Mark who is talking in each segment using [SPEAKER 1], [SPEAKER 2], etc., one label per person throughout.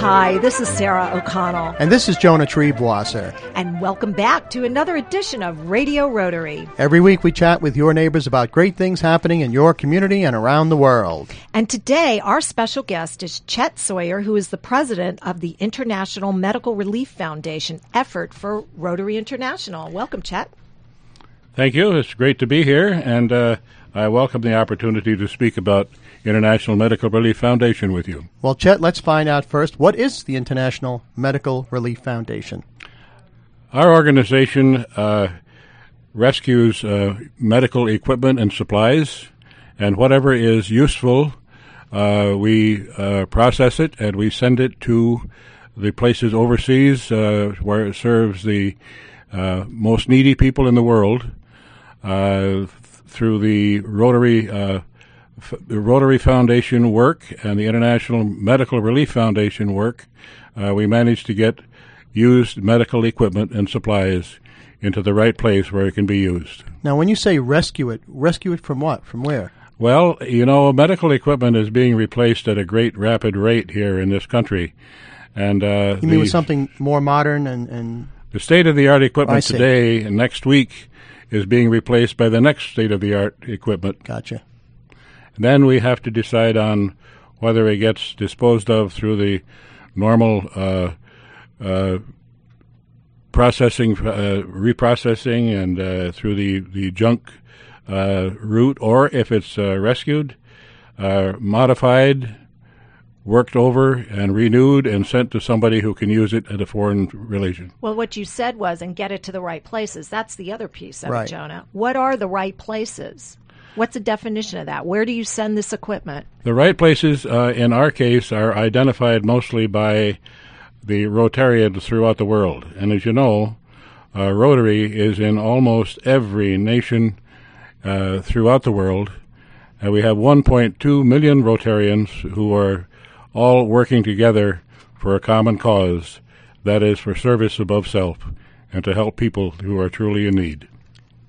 [SPEAKER 1] Hi, this is Sarah O'Connell.
[SPEAKER 2] And this is Jonah Triebwasser.
[SPEAKER 1] And welcome back to another edition of Radio Rotary.
[SPEAKER 2] Every week we chat with your neighbors about great things happening in your community and around the world.
[SPEAKER 1] And today our special guest is Chet Sawyer, who is the president of the International Medical Relief Foundation effort for Rotary International. Welcome, Chet.
[SPEAKER 3] Thank you. It's great to be here, and uh, I welcome the opportunity to speak about International Medical Relief Foundation with you.
[SPEAKER 2] Well, Chet, let's find out first what is the International Medical Relief Foundation?
[SPEAKER 3] Our organization uh, rescues uh, medical equipment and supplies, and whatever is useful, uh, we uh, process it and we send it to the places overseas uh, where it serves the uh, most needy people in the world through the Rotary the Rotary Foundation work and the International Medical Relief Foundation work, uh, we managed to get used medical equipment and supplies into the right place where it can be used.
[SPEAKER 2] Now, when you say rescue it, rescue it from what? From where?
[SPEAKER 3] Well, you know, medical equipment is being replaced at a great rapid rate here in this country. And uh,
[SPEAKER 2] you mean with something more modern and, and
[SPEAKER 3] the state of the art equipment today and next week is being replaced by the next state of the art equipment.
[SPEAKER 2] Gotcha.
[SPEAKER 3] Then we have to decide on whether it gets disposed of through the normal uh, uh, processing, uh, reprocessing, and uh, through the the junk uh, route, or if it's uh, rescued, modified, worked over, and renewed, and sent to somebody who can use it at a foreign relation.
[SPEAKER 1] Well, what you said was, and get it to the right places. That's the other piece of
[SPEAKER 2] right.
[SPEAKER 1] it, Jonah. What are the right places? What's the definition of that? Where do you send this equipment?
[SPEAKER 3] The right places, uh, in our case, are identified mostly by the Rotarians throughout the world. And as you know, uh, Rotary is in almost every nation uh, throughout the world. And we have 1.2 million Rotarians who are all working together for a common cause that is, for service above self and to help people who are truly in need.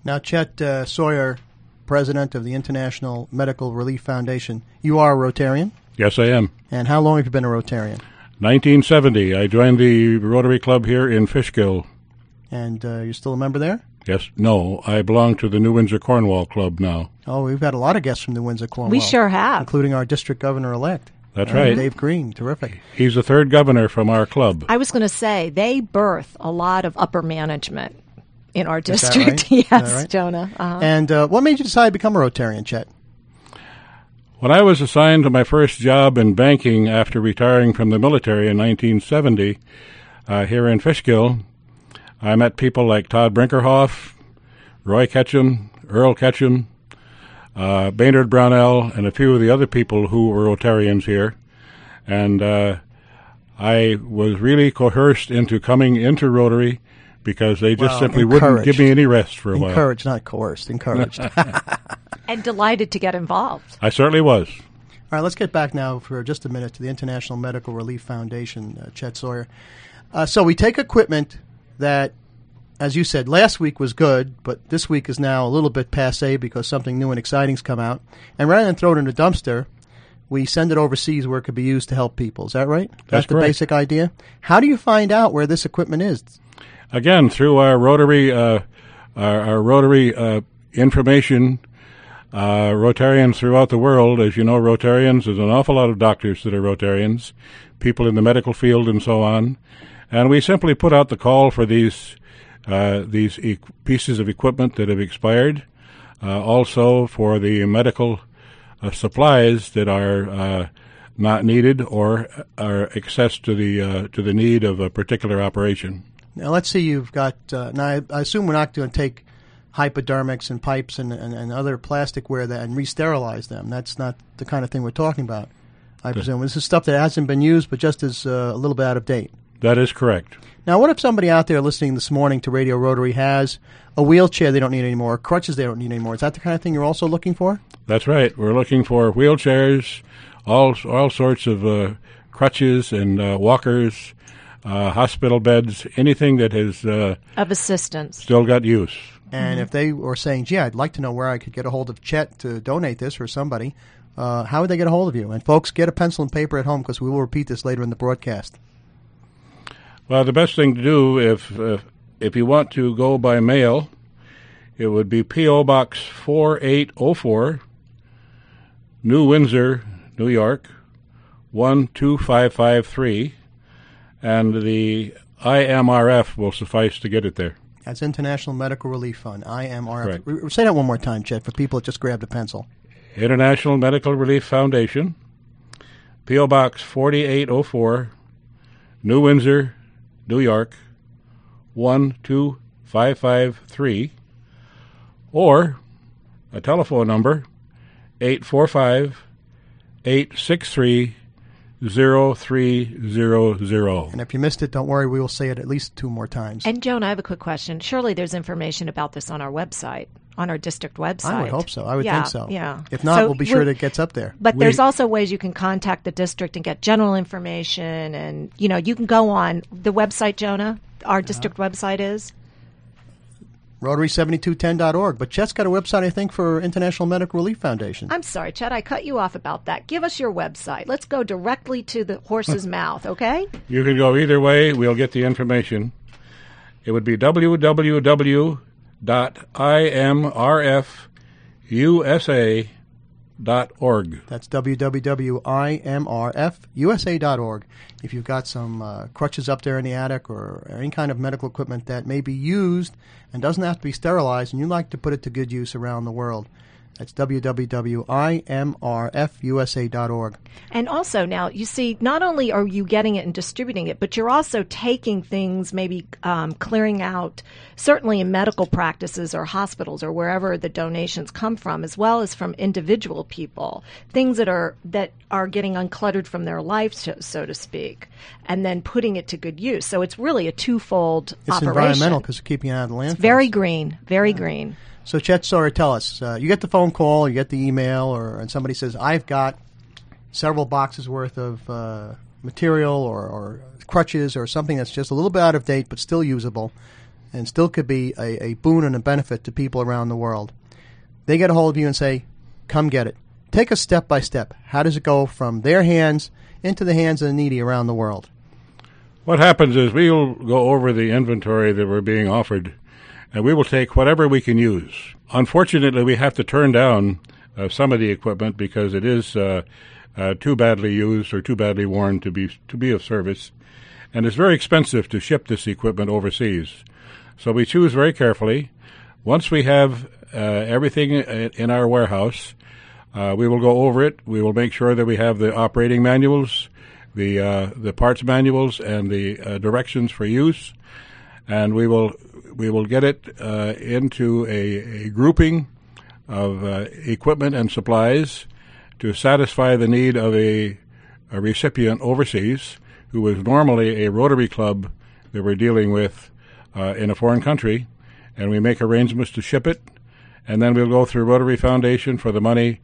[SPEAKER 2] Now, Chet uh, Sawyer president of the International Medical Relief Foundation. You are a Rotarian?
[SPEAKER 3] Yes, I am.
[SPEAKER 2] And how long have you been a Rotarian?
[SPEAKER 3] 1970. I joined the Rotary Club here in Fishkill.
[SPEAKER 2] And uh, you're still a member there?
[SPEAKER 3] Yes. No, I belong to the New Windsor Cornwall Club now.
[SPEAKER 2] Oh, we've had a lot of guests from New Windsor Cornwall.
[SPEAKER 1] We sure have.
[SPEAKER 2] Including our district governor elect.
[SPEAKER 3] That's right.
[SPEAKER 2] Dave Green. Terrific.
[SPEAKER 3] He's the third governor from our club.
[SPEAKER 1] I was going to say, they birth a lot of upper management in our district.
[SPEAKER 2] Right?
[SPEAKER 1] yes,
[SPEAKER 2] right?
[SPEAKER 1] Jonah. Uh-huh.
[SPEAKER 2] And uh, what made you decide to become a Rotarian, Chet?
[SPEAKER 3] When I was assigned to my first job in banking after retiring from the military in 1970 uh, here in Fishkill, I met people like Todd Brinkerhoff, Roy Ketchum, Earl Ketchum, uh, Baynard Brownell, and a few of the other people who were Rotarians here. And uh, I was really coerced into coming into Rotary because they just
[SPEAKER 2] well,
[SPEAKER 3] simply wouldn't give me any rest for a
[SPEAKER 2] encouraged,
[SPEAKER 3] while.
[SPEAKER 2] Encouraged, not coerced. Encouraged.
[SPEAKER 1] and delighted to get involved.
[SPEAKER 3] I certainly was.
[SPEAKER 2] All right, let's get back now for just a minute to the International Medical Relief Foundation, uh, Chet Sawyer. Uh, so we take equipment that, as you said, last week was good, but this week is now a little bit passe because something new and exciting's come out. And rather than throw it in a dumpster, we send it overseas where it could be used to help people. Is that right?
[SPEAKER 3] That's,
[SPEAKER 2] That's the
[SPEAKER 3] correct.
[SPEAKER 2] basic idea. How do you find out where this equipment is?
[SPEAKER 3] Again, through our Rotary, uh, our, our, Rotary uh, information, uh, Rotarians throughout the world, as you know, Rotarians, there's an awful lot of doctors that are Rotarians, people in the medical field and so on. And we simply put out the call for these, uh, these e- pieces of equipment that have expired, uh, also for the medical uh, supplies that are not needed or are excess to the, to the need of a particular operation.
[SPEAKER 2] Now, let's see, you've got, uh, now I, I, assume we're not going to take hypodermics and pipes and, and, and other plasticware that, and re-sterilize them. That's not the kind of thing we're talking about, I presume. This is stuff that hasn't been used but just is uh, a little bit out of date.
[SPEAKER 3] That is correct.
[SPEAKER 2] Now, what if somebody out there listening this morning to Radio Rotary has a wheelchair they don't need anymore, crutches they don't need anymore? Is that the kind of thing you're also looking for?
[SPEAKER 3] That's right. We're looking for wheelchairs, all all sorts of uh, crutches and uh, walkers, uh, hospital beds, anything that has uh,
[SPEAKER 1] of assistance
[SPEAKER 3] still got use.
[SPEAKER 2] And mm-hmm. if they were saying, "Gee, I'd like to know where I could get a hold of Chet to donate this or somebody," uh, how would they get a hold of you? And folks, get a pencil and paper at home because we will repeat this later in the broadcast.
[SPEAKER 3] Well, the best thing to do if uh, if you want to go by mail, it would be P.O. Box 4804, New Windsor, New York, 12553, and the IMRF will suffice to get it there.
[SPEAKER 2] That's International Medical Relief Fund, IMRF. Re- Say that one more time, Chet, for people that just grabbed a pencil.
[SPEAKER 3] International Medical Relief Foundation, P.O. Box 4804, New Windsor, New York, 12553, or a telephone number 845 863 0300.
[SPEAKER 2] And if you missed it, don't worry, we will say it at least two more times.
[SPEAKER 1] And Joan, I have a quick question. Surely there's information about this on our website, on our district website.
[SPEAKER 2] I would hope so. I would
[SPEAKER 1] Yeah,
[SPEAKER 2] think so.
[SPEAKER 1] Yeah.
[SPEAKER 2] If not,
[SPEAKER 1] So
[SPEAKER 2] we'll be sure that it gets up there.
[SPEAKER 1] But
[SPEAKER 3] We-
[SPEAKER 1] there's also ways you can contact the district and get general information, and you know you can go on the website, Jonah. Our district uh-huh. website is.
[SPEAKER 2] Rotary7210.org. But Chet's got a website, I think, for International Medical Relief Foundation.
[SPEAKER 1] I'm sorry, Chet. I cut you off about that. Give us your website. Let's go directly to the horse's mouth, okay?
[SPEAKER 3] You can go either way. We'll get the information. It would be www.imrfusa.org.
[SPEAKER 2] That's www.imrfusa.org. If you've got some uh, crutches up there in the attic or any kind of medical equipment that may be used and doesn't have to be sterilized and you'd like to put it to good use around the world, that's www.imrfusa.org.
[SPEAKER 1] And also, now you see, not only are you getting it and distributing it, but you're also taking things, maybe um, clearing out, certainly in medical practices or hospitals or wherever the donations come from, as well as from individual people, things that are that are getting uncluttered from their life, so, so to speak, and then putting it to good use. So it's really a twofold
[SPEAKER 2] It's
[SPEAKER 1] operation.
[SPEAKER 2] environmental because it's keeping it out of the landfill.
[SPEAKER 1] very green, very green.
[SPEAKER 2] So Chet Sawyer, tell us. Uh, you get the phone call, you get the email, or and somebody says, "I've got several boxes worth of uh, material or, or crutches or something that's just a little bit out of date but still usable, and still could be a, a boon and a benefit to people around the world." They get a hold of you and say, "Come get it." Take us step by step. How does it go from their hands into the hands of the needy around the world?
[SPEAKER 3] What happens is we'll go over the inventory that we're being offered, and we will take whatever we can use. Unfortunately, we have to turn down uh, some of the equipment because it is uh, uh, too badly used or too badly worn to be to be of service, and it's very expensive to ship this equipment overseas. So we choose very carefully. Once we have uh, everything in our warehouse, uh, we will go over it. We will make sure that we have the operating manuals, the uh, the parts manuals, and the directions for use, and we will we will get it uh, into a, a grouping of uh, equipment and supplies to satisfy the need of a, a recipient overseas who is normally a Rotary Club that we're dealing with uh, in a foreign country, and we make arrangements to ship it, and then we'll go through Rotary Foundation for the money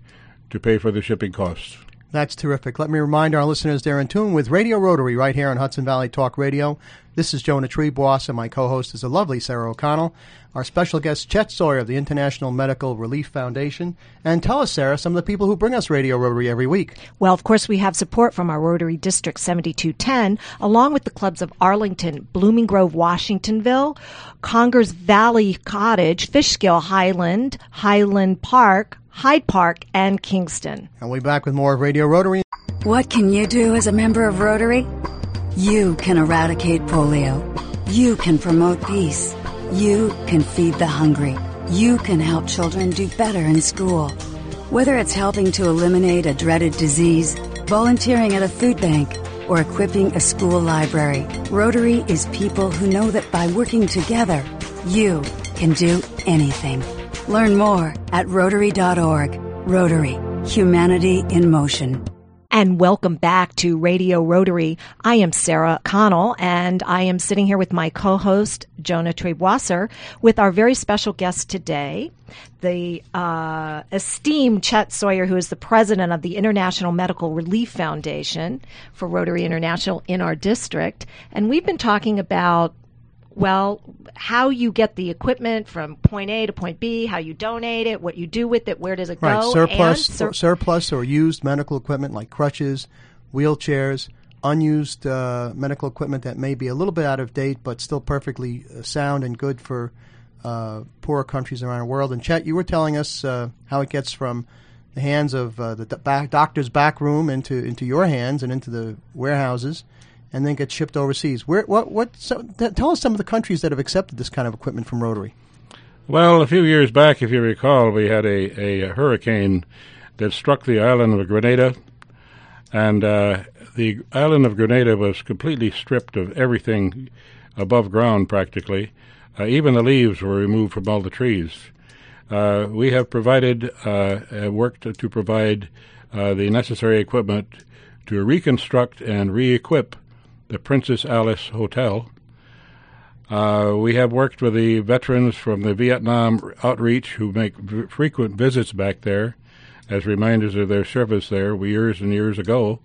[SPEAKER 3] to pay for the shipping costs.
[SPEAKER 2] That's terrific. Let me remind our listeners they're in tune with Radio Rotary right here on Hudson Valley Talk Radio. This is Jonah Triebwasser, and my co-host is the lovely Sarah O'Connell. Our special guest, Chet Sawyer of the International Medical Relief Foundation. And tell us, Sarah, some of the people who bring us Radio Rotary every week.
[SPEAKER 1] Well, of course, we have support from our Rotary District 7210, along with the clubs of Arlington, Blooming Grove, Washingtonville, Congers Valley Cottage, Fishkill Highland, Highland Park, Hyde Park, and Kingston.
[SPEAKER 2] And we'll be back with more of Radio Rotary.
[SPEAKER 4] What can you do as a member of Rotary? You can eradicate polio. You can promote peace. You can feed the hungry. You can help children do better in school. Whether it's helping to eliminate a dreaded disease, volunteering at a food bank, or equipping a school library, Rotary is people who know that by working together, you can do anything. Learn more at Rotary.org. Rotary. Humanity in motion.
[SPEAKER 1] And welcome back to Radio Rotary. I am Sarah Connell, and I am sitting here with my co-host Jonah Triebwasser with our very special guest today, the uh, esteemed Chet Sawyer, who is the president of the International Medical Relief Foundation for Rotary International in our district. And we've been talking about well, how you get the equipment from point A to point B, how you donate it, what you do with it, where does it
[SPEAKER 2] Right,
[SPEAKER 1] go,
[SPEAKER 2] surplus,
[SPEAKER 1] and sur-
[SPEAKER 2] surplus or used medical equipment like crutches, wheelchairs, unused uh, medical equipment that may be a little bit out of date but still perfectly uh, sound and good for uh, poorer countries around the world. And Chet, you were telling us uh, how it gets from the hands of uh, the back, doctor's back room into into your hands and into the warehouses, and then get shipped overseas. Where what what? So, th- tell us some of the countries that have accepted this kind of equipment from Rotary.
[SPEAKER 3] Well, a few years back, if you recall, we had a, a hurricane that struck the island of Grenada, and uh, the island of Grenada was completely stripped of everything above ground, practically. Uh, even the leaves were removed from all the trees. Uh, we have provided, uh, uh, worked to provide uh, the necessary equipment to reconstruct and re-equip the Princess Alice Hotel. Uh, we have worked with the veterans from the Vietnam outreach who make v- frequent visits back there as reminders of their service there years and years ago.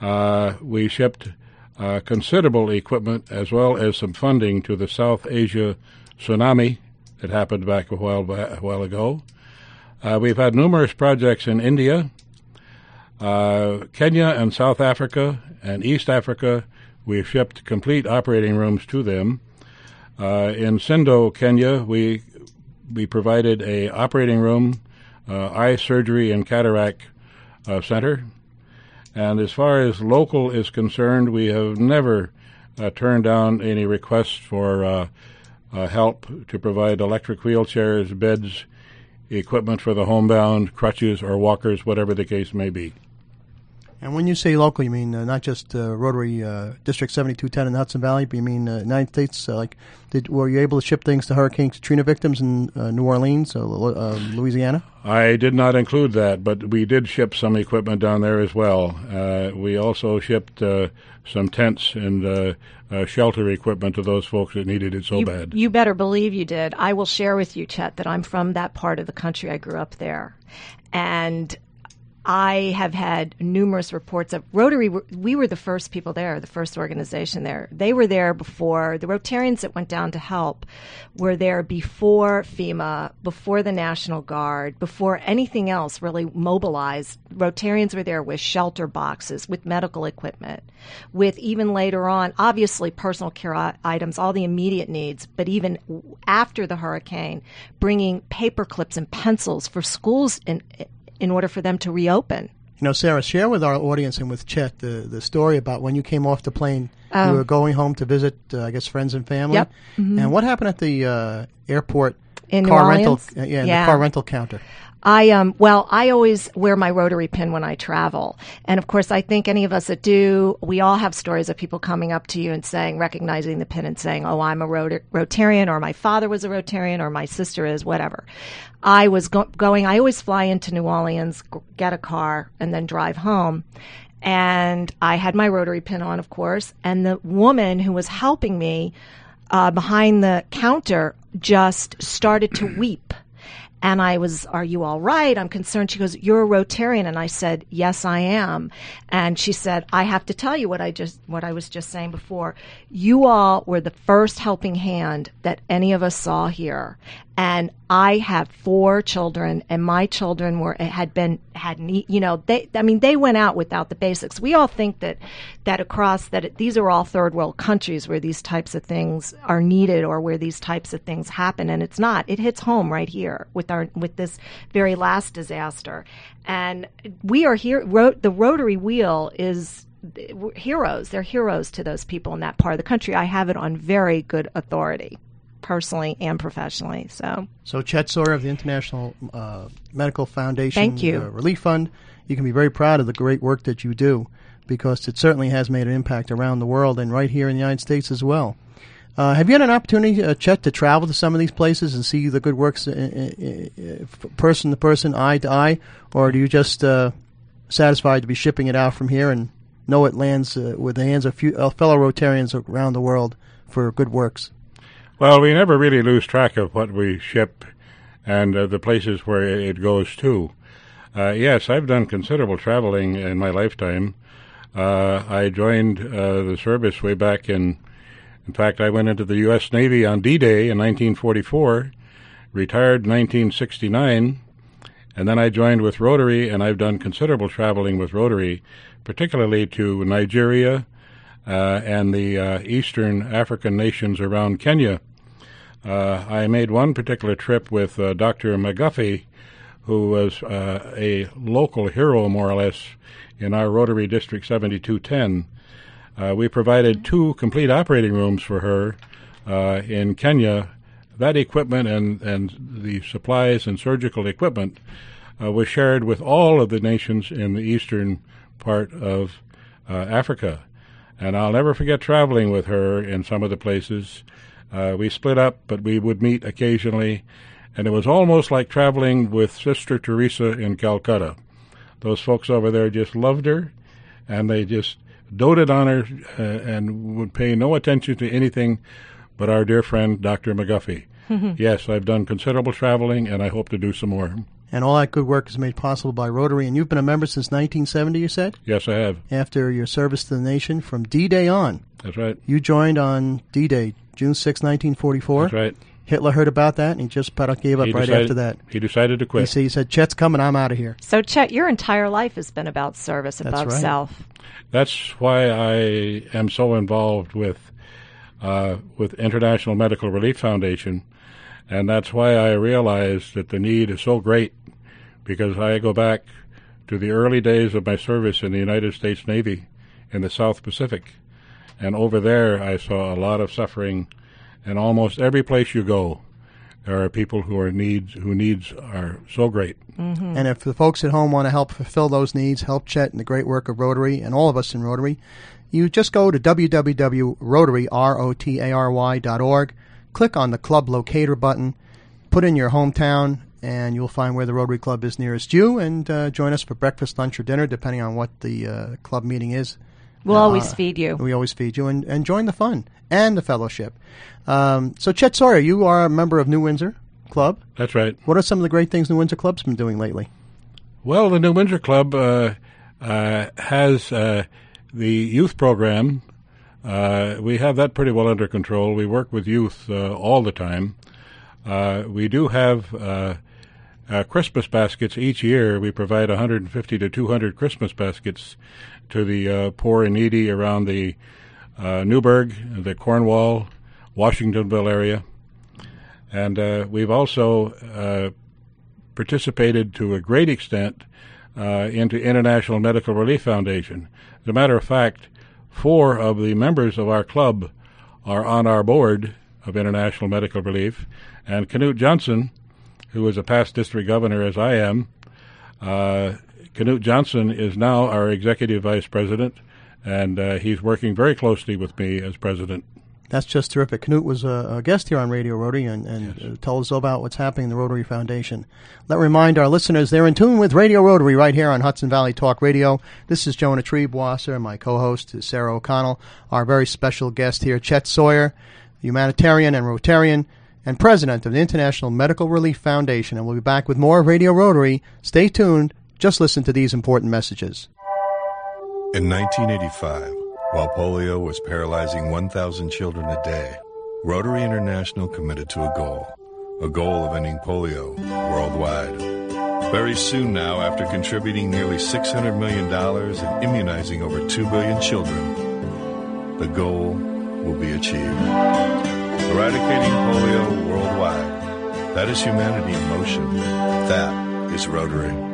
[SPEAKER 3] Uh, we shipped uh, considerable equipment as well as some funding to the South Asia tsunami that happened back a while, a while ago. Uh, we've had numerous projects in India, uh, Kenya, and South Africa, and East Africa. We've shipped complete operating rooms to them. Uh, in Sindo, Kenya, we we provided a operating room, uh, eye surgery and cataract uh, center. And as far as local is concerned, we have never uh, turned down any requests for uh, uh, help to provide electric wheelchairs, beds, equipment for the homebound, crutches or walkers, whatever the case may be.
[SPEAKER 2] And when you say local, you mean uh, not just uh, Rotary uh, District 7210 in the Hudson Valley, but you mean uh, United States? Uh, like, did were you able to ship things to Hurricane Katrina victims in uh, New Orleans, uh, uh, Louisiana?
[SPEAKER 3] I did not include that, but we did ship some equipment down there as well. Uh, we also shipped uh, some tents and uh, uh, shelter equipment to those folks that needed it so
[SPEAKER 1] you,
[SPEAKER 3] bad.
[SPEAKER 1] you better believe you did. I will share with you, Chet, that I'm from that part of the country. I grew up there. And I have had numerous reports of Rotary. We were the first people there, the first organization there. They were there before the Rotarians that went down to help were there before FEMA, before the National Guard, before anything else really mobilized. Rotarians were there with shelter boxes, with medical equipment, with even later on, obviously personal care items, all the immediate needs, but even after the hurricane, bringing paper clips and pencils for schools in in order for them to reopen.
[SPEAKER 2] You know, Sarah, share with our audience and with Chet the, the story about when you came off the plane.
[SPEAKER 1] Um,
[SPEAKER 2] you were going home to visit, uh, I guess, friends and family.
[SPEAKER 1] Yep. Mm-hmm.
[SPEAKER 2] And what happened at the uh, airport
[SPEAKER 1] In
[SPEAKER 2] car rental? uh, yeah,
[SPEAKER 1] Yeah.
[SPEAKER 2] the car rental counter.
[SPEAKER 1] I um well, I always wear my rotary pin when I travel. And of course, I think any of us that do, we all have stories of people coming up to you and saying recognizing the pin and saying, "Oh, I'm a Rota- Rotarian or my father was a Rotarian or my sister is whatever." I was go- going I always fly into New Orleans, g- get a car and then drive home. And I had my rotary pin on, of course, and the woman who was helping me uh, behind the counter just started to weep. And I was, Are you all right? I'm concerned. She goes, You're a Rotarian. And I said, Yes, I am. And she said, I have to tell you what I just, what I was just saying before. You all were the first helping hand that any of us saw here. And I have four children, and my children were had been had you know they I mean they went out without the basics. We all think that that across that it, these are all third world countries where these types of things are needed or where these types of things happen, and it's not. It hits home right here with our with this very last disaster, and we are here. Ro- the rotary wheel is heroes. They're heroes to those people in that part of the country. I have it on very good authority personally and professionally. So
[SPEAKER 2] So, Chet Sawyer of the International uh, Medical Foundation
[SPEAKER 1] Thank you.
[SPEAKER 2] Uh, Relief Fund, you can be very proud of the great work that you do because it certainly has made an impact around the world and right here in the United States as well. Uh, have you had an opportunity, uh, Chet, to travel to some of these places and see the good works uh, uh, uh, person to person, eye to eye, or do you just uh, satisfied to be shipping it out from here and know it lands uh, with the hands of few, uh, fellow Rotarians around the world for good works?
[SPEAKER 3] Well, we never really lose track of what we ship and uh, the places where it goes to. Uh, yes, I've done considerable traveling in my lifetime. Uh, I joined uh, the service way back in In fact, I went into the U.S. Navy on D-Day in 1944, retired in 1969, and then I joined with Rotary, and I've done considerable traveling with Rotary, particularly to Nigeria and the uh, eastern African nations around Kenya. Uh, I made one particular trip with uh, Dr. McGuffey, who was uh, a local hero, more or less, in our Rotary District 7210. Uh, we provided two complete operating rooms for her uh, in Kenya. That equipment and, and the supplies and surgical equipment uh, was shared with all of the nations in the eastern part of uh, Africa. And I'll never forget traveling with her in some of the places. Uh, we split up, but we would meet occasionally, and it was almost like traveling with Sister Teresa in Calcutta. Those folks over there just loved her, and they just doted on her uh, and would pay no attention to anything but our dear friend Dr. McGuffey. yes, I've done considerable traveling, and I hope to do some more.
[SPEAKER 2] And all that good work is made possible by Rotary. And you've been a member since 1970, you said?
[SPEAKER 3] Yes, I have.
[SPEAKER 2] After your service to the nation from D Day on.
[SPEAKER 3] That's right.
[SPEAKER 2] You joined on D Day, June 6, 1944.
[SPEAKER 3] That's right.
[SPEAKER 2] Hitler heard about that and he just about gave up
[SPEAKER 3] He
[SPEAKER 2] right
[SPEAKER 3] decided,
[SPEAKER 2] after that.
[SPEAKER 3] He decided to quit.
[SPEAKER 2] He
[SPEAKER 3] quit.
[SPEAKER 2] said, he said, Chet's coming, I'm out of here.
[SPEAKER 1] So, Chet, your entire life has been about service,
[SPEAKER 2] That's
[SPEAKER 1] about
[SPEAKER 2] right.
[SPEAKER 1] self.
[SPEAKER 3] That's why I am so involved with uh, with International Medical Relief Foundation, and that's why I realize that the need is so great because I go back to the early days of my service in the United States Navy in the South Pacific, and over there I saw a lot of suffering, and almost every place you go, there are people who are needs who needs are so great. Mm-hmm.
[SPEAKER 2] And if the folks at home want to help fulfill those needs, help Chet and the great work of Rotary and all of us in Rotary, you just go to www.rotary, R-O-T-A-R-Y dot org, click on the club locator button, put in your hometown, and you'll find where the Rotary Club is nearest you, and uh, join us for breakfast, lunch, or dinner, depending on what the uh, club meeting is.
[SPEAKER 1] We'll
[SPEAKER 2] Uh,
[SPEAKER 1] always feed you.
[SPEAKER 2] We always feed you, and, and join the fun and the fellowship. Um, so, Chet Sawyer, you are a member of New Windsor Club.
[SPEAKER 3] That's right.
[SPEAKER 2] What are some of the great things New Windsor Club's been doing lately?
[SPEAKER 3] Well, the New Windsor Club uh, uh, has uh, the youth program. Uh, we have that pretty well under control. We work with youth uh, all the time. Uh, we do have uh, uh, Christmas baskets each year. We provide 150 to 200 Christmas baskets to the poor and needy around the Newburgh, the Cornwall, Washingtonville area. And we've also participated to a great extent into International Medical Relief Foundation. As a matter of fact, four of the members of our club are on our board of International Medical Relief, and Knut Johnson, who is a past district governor as I am, uh, Knut Johnson is now our executive vice president, and uh, he's working very closely with me as president.
[SPEAKER 2] That's just terrific. Knut was a, a guest here on Radio Rotary and, and uh, told us all about what's happening in the Rotary Foundation. Let me remind our listeners they're in tune with Radio Rotary right here on Hudson Valley Talk Radio. This is Jonah Triebwasser, my co-host is Sarah O'Connell, our very special guest here, Chet Sawyer, humanitarian and Rotarian, and president of the International Medical Relief Foundation. And we'll be back with more Radio Rotary. Stay tuned. Just listen to these important messages.
[SPEAKER 5] In 1985, while polio was paralyzing 1,000 children a day, Rotary International committed to a goal, a goal of ending polio worldwide. Very soon now, after contributing nearly $600 million and immunizing over 2 billion children, the goal will be achieved. Eradicating polio worldwide. That is humanity in motion. That is Rotary.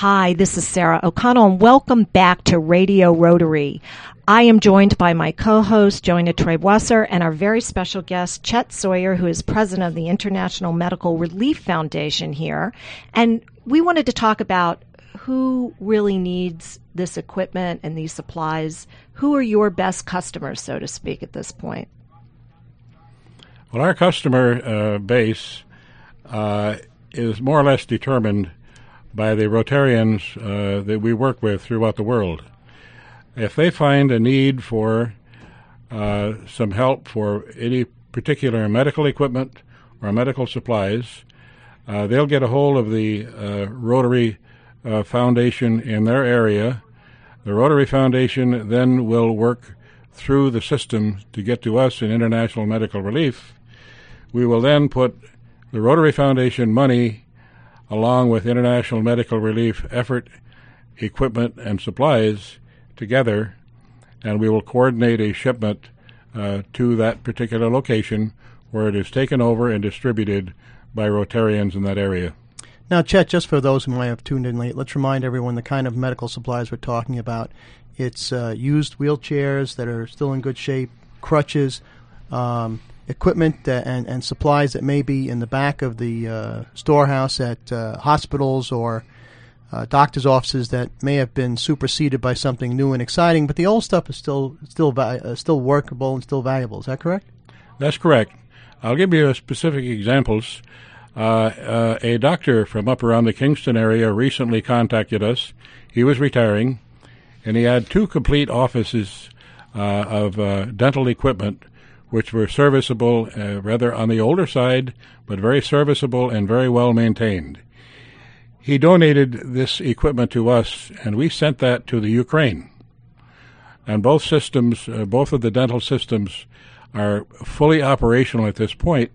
[SPEAKER 1] Hi, this is Sarah O'Connell, and welcome back to Radio Rotary. I am joined by my co-host, Joanna Triebwasser, and our very special guest, Chet Sawyer, who is president of the International Medical Relief Foundation here. And we wanted to talk about who really needs this equipment and these supplies. Who are your best customers, so to speak, at this point?
[SPEAKER 3] Well, our customer uh, base uh, is more or less determined by the Rotarians uh, that we work with throughout the world. If they find a need for uh, some help for any particular medical equipment or medical supplies, uh, they'll get a hold of the uh, Rotary uh, Foundation in their area. The Rotary Foundation then will work through the system to get to us in international medical relief, we will then put the Rotary Foundation money along with international medical relief effort, equipment, and supplies together, and we will coordinate a shipment uh, to that particular location where it is taken over and distributed by Rotarians in that area.
[SPEAKER 2] Now, Chet, just for those who might have tuned in late, let's remind everyone the kind of medical supplies we're talking about. It's uh, used wheelchairs that are still in good shape, crutches, um, equipment and, and supplies that may be in the back of the uh, storehouse at uh, hospitals or uh, doctors' offices that may have been superseded by something new and exciting, but the old stuff is still still uh, still workable and still valuable. Is that correct?
[SPEAKER 3] That's correct. I'll give you specific examples. Uh, uh, a doctor from up around the Kingston area recently contacted us. He was retiring, and he had two complete offices of dental equipment which were serviceable, uh, rather on the older side, but very serviceable and very well maintained. He donated this equipment to us, and we sent that to the Ukraine. And both systems, uh, both of the dental systems, are fully operational at this point,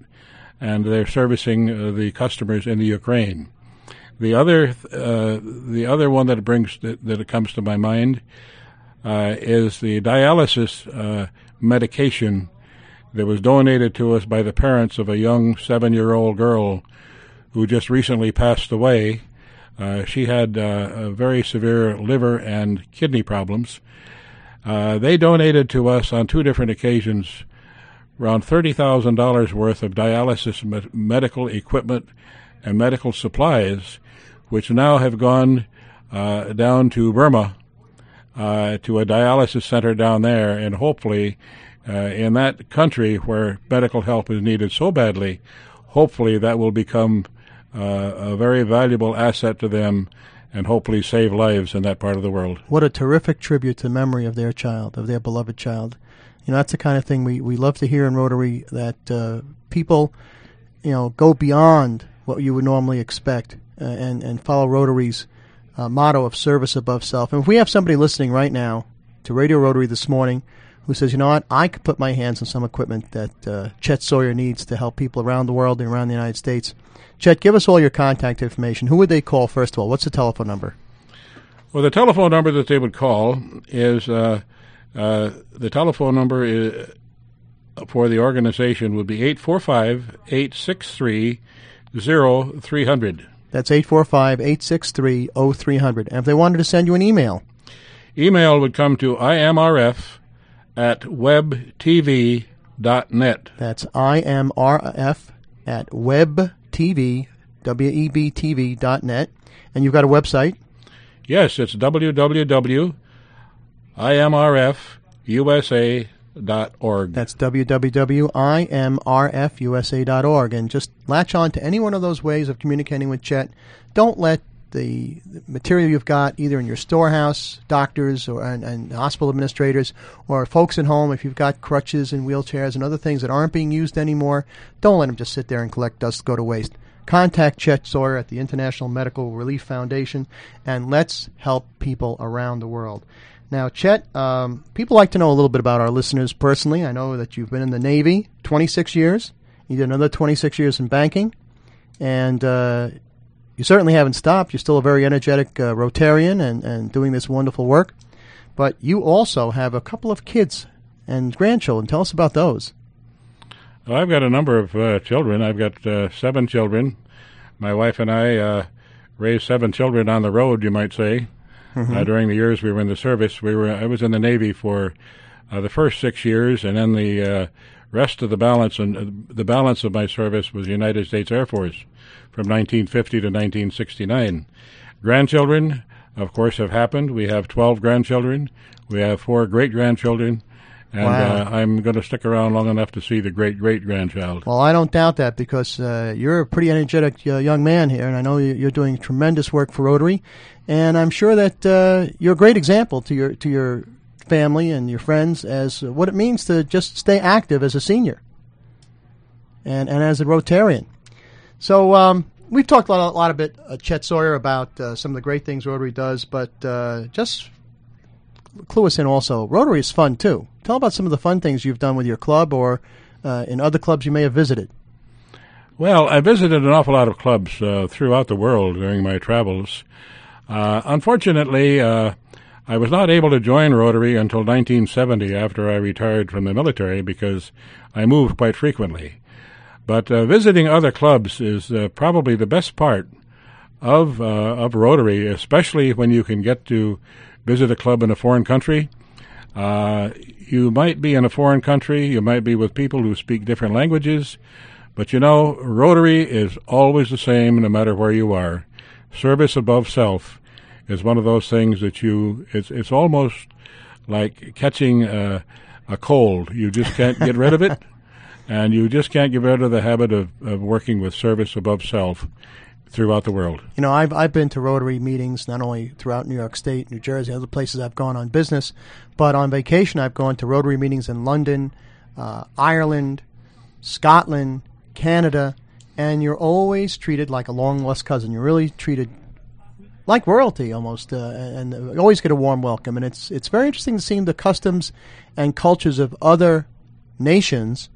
[SPEAKER 3] and they're servicing uh, the customers in the Ukraine. The other, uh, the other one that brings that, that comes to my mind uh, is the dialysis uh, medication that was donated to us by the parents of a young seven year old girl who just recently passed away. Uh, she had uh, very severe liver and kidney problems. Uh, they donated to us on two different occasions around $30,000 worth of dialysis me- medical equipment and medical supplies, which now have gone uh, down to Burma uh, to a dialysis center down there, and hopefully uh, in that country where medical help is needed so badly, hopefully that will become uh, a very valuable asset to them and hopefully save lives in that part of the world.
[SPEAKER 2] What a terrific tribute to the memory of their child, of their beloved child. You know, that's the kind of thing we, we love to hear in Rotary that uh, people, you know, go beyond what you would normally expect uh, and, and follow Rotary's uh, motto of service above self. And if we have somebody listening right now to Radio Rotary this morning who says, you know what, I could put my hands on some equipment that uh, Chet Sawyer needs to help people around the world and around the United States. Chet, give us all your contact information. Who would they call, first of all? What's the telephone number?
[SPEAKER 3] Well, the telephone number that they would call is uh, uh, the telephone number is, for the organization would be 845 863 0300.
[SPEAKER 2] That's 845 863 0300. And if they wanted to send you an email,
[SPEAKER 3] email would come to imrf at webtv.net.
[SPEAKER 2] That's IMRF at webtv, W-E-B-T-V dot net. And you've got a website?
[SPEAKER 3] Yes, it's www.imrfusa.org.
[SPEAKER 2] That's www.imrfusa.org. And just latch on to any one of those ways of communicating with Chet. Don't let the material you've got either in your storehouse, doctors or and, and, hospital administrators, or folks at home. If you've got crutches and wheelchairs and other things that aren't being used anymore, don't let them just sit there and collect dust, go to waste. Contact Chet Sawyer at the International Medical Relief Foundation, and let's help people around the world. Now, Chet, um, people like to know a little bit about our listeners personally. I know that you've been in the Navy 26 years. You did another 26 years in banking, and uh, you certainly haven't stopped. You're still a very energetic uh, Rotarian and, and doing this wonderful work. But you also have a couple of kids and grandchildren. Tell us about those.
[SPEAKER 3] Well, I've got a number of uh, children. I've got uh, seven children. My wife and I uh, raised seven children on the road, you might say. Mm-hmm. Uh, during the years we were in the service, we were. I was in the Navy for uh, the first six years, and then the rest of the balance and the balance of my service was the United States Air Force from 1950 to 1969. Grandchildren, of course, have happened. We have 12 grandchildren. We have four great grandchildren. And wow. uh, I'm going to stick around long enough to see the great great grandchild.
[SPEAKER 2] Well, I don't doubt that because uh, you're a pretty energetic uh, young man here, and I know you're doing tremendous work for Rotary. And I'm sure that uh, you're a great example to your to your family and your friends as what it means to just stay active as a senior and and as a Rotarian. So um, we've talked a lot, a lot bit, uh, Chet Sawyer, about uh, some of the great things Rotary does, but uh, just clue us in also. Rotary is fun too. Tell about some of the fun things you've done with your club or uh, in other clubs you may have visited.
[SPEAKER 3] Well, I visited an awful lot of clubs uh, throughout the world during my travels. Uh, unfortunately, I was not able to join Rotary until 1970 after I retired from the military because I moved quite frequently. But uh, visiting other clubs is uh, probably the best part of uh, of Rotary, especially when you can get to visit a club in a foreign country. You might be in a foreign country, you might be with people who speak different languages, but you know, Rotary is always the same no matter where you are. Service above self is one of those things that you, it's, it's almost like catching a, a cold. You just can't get rid of it, and you just can't get out of the habit of, of working with service above self throughout the world.
[SPEAKER 2] You know, I've I've been to Rotary meetings not only throughout New York State, New Jersey, other places I've gone on business, but on vacation I've gone to Rotary meetings in London, uh, Ireland, Scotland, Canada, and you're always treated like a long lost cousin. You're really treated like royalty almost, uh, and always get a warm welcome. And it's it's very interesting to see the customs and cultures of other nations,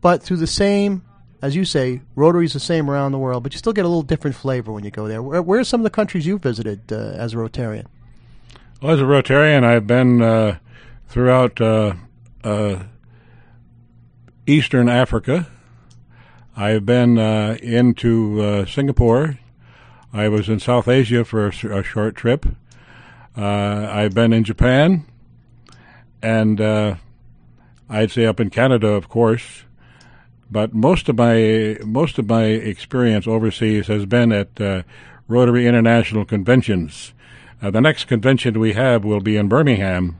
[SPEAKER 2] but through the same as you say, Rotary's the same around the world, but you still get a little different flavor when you go there. Where, where are some of the countries you've visited uh, as a Rotarian?
[SPEAKER 3] Well, as a Rotarian, I've been uh, throughout uh, uh Eastern Africa. I've been uh, into uh, Singapore. I was in South Asia for a, a short trip. I've been in Japan, and I'd say up in Canada, of course. But most of my most of my experience overseas has been at uh, Rotary International conventions. Uh, the next convention we have will be in Birmingham,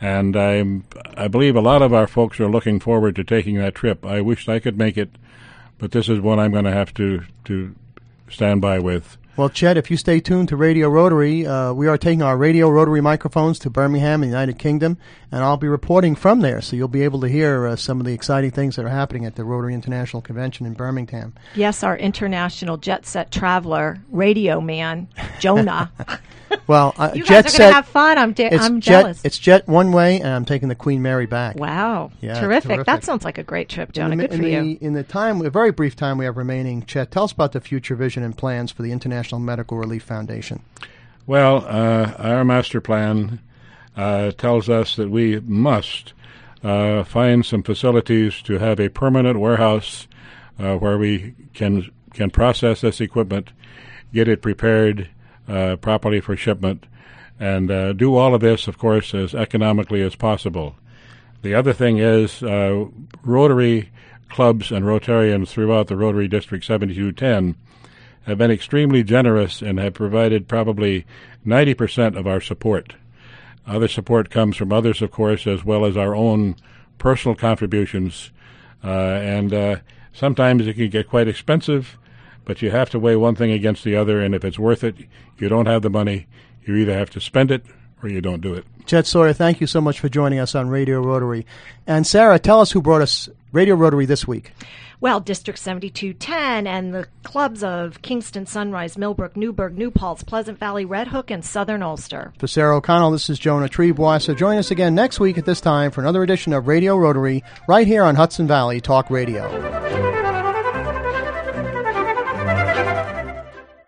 [SPEAKER 3] and I I believe a lot of our folks are looking forward to taking that trip. I wish I could make it, but this is one I'm going to have to to stand by with.
[SPEAKER 2] Well, Chet, if you stay tuned to Radio Rotary, uh, we are taking our Radio Rotary microphones to Birmingham in the United Kingdom, and I'll be reporting from there, so you'll be able to hear uh, some of the exciting things that are happening at the Rotary International Convention in Birmingham.
[SPEAKER 1] Yes, our international jet set traveler, radio man, Jonah.
[SPEAKER 2] Well, uh,
[SPEAKER 1] you
[SPEAKER 2] Jet
[SPEAKER 1] guys are
[SPEAKER 2] set.
[SPEAKER 1] gonna have fun. I'm, de-
[SPEAKER 2] it's
[SPEAKER 1] I'm
[SPEAKER 2] jet,
[SPEAKER 1] jealous.
[SPEAKER 2] It's Jet one way, and I'm taking the Queen Mary back.
[SPEAKER 1] wow,
[SPEAKER 2] Yeah,
[SPEAKER 1] terrific.
[SPEAKER 2] terrific.
[SPEAKER 1] That sounds like a great trip, Jonah.
[SPEAKER 2] in the,
[SPEAKER 1] Good for
[SPEAKER 2] in
[SPEAKER 1] you.
[SPEAKER 2] In the time, a very brief time we have remaining, Chet, tell us about the future vision and plans for the International Medical Relief Foundation.
[SPEAKER 3] Well, uh, our master plan uh, tells us that we must uh, find some facilities to have a permanent warehouse uh, where we can can process this equipment, get it prepared uh, properly for shipment, and uh, do all of this, of course, as economically as possible. The other thing is uh, Rotary clubs and Rotarians throughout the Rotary District 7210 have been extremely generous and have provided probably 90% of our support. Other support comes from others, of course, as well as our own personal contributions. Uh, and uh, sometimes it can get quite expensive, but you have to weigh one thing against the other, and if it's worth it, you don't have the money. You either have to spend it or you don't do it.
[SPEAKER 2] Chet Sawyer, thank you so much for joining us on Radio Rotary. And Sarah, tell us who brought us Radio Rotary this week.
[SPEAKER 1] Well, District 7210 and the clubs of Kingston, Sunrise, Millbrook, Newburgh, New Paltz, Pleasant Valley, Red Hook, and Southern Ulster.
[SPEAKER 2] For Sarah O'Connell, this is Jonah Triebwasser. So join us again next week at this time for another edition of Radio Rotary right here on Hudson Valley Talk Radio.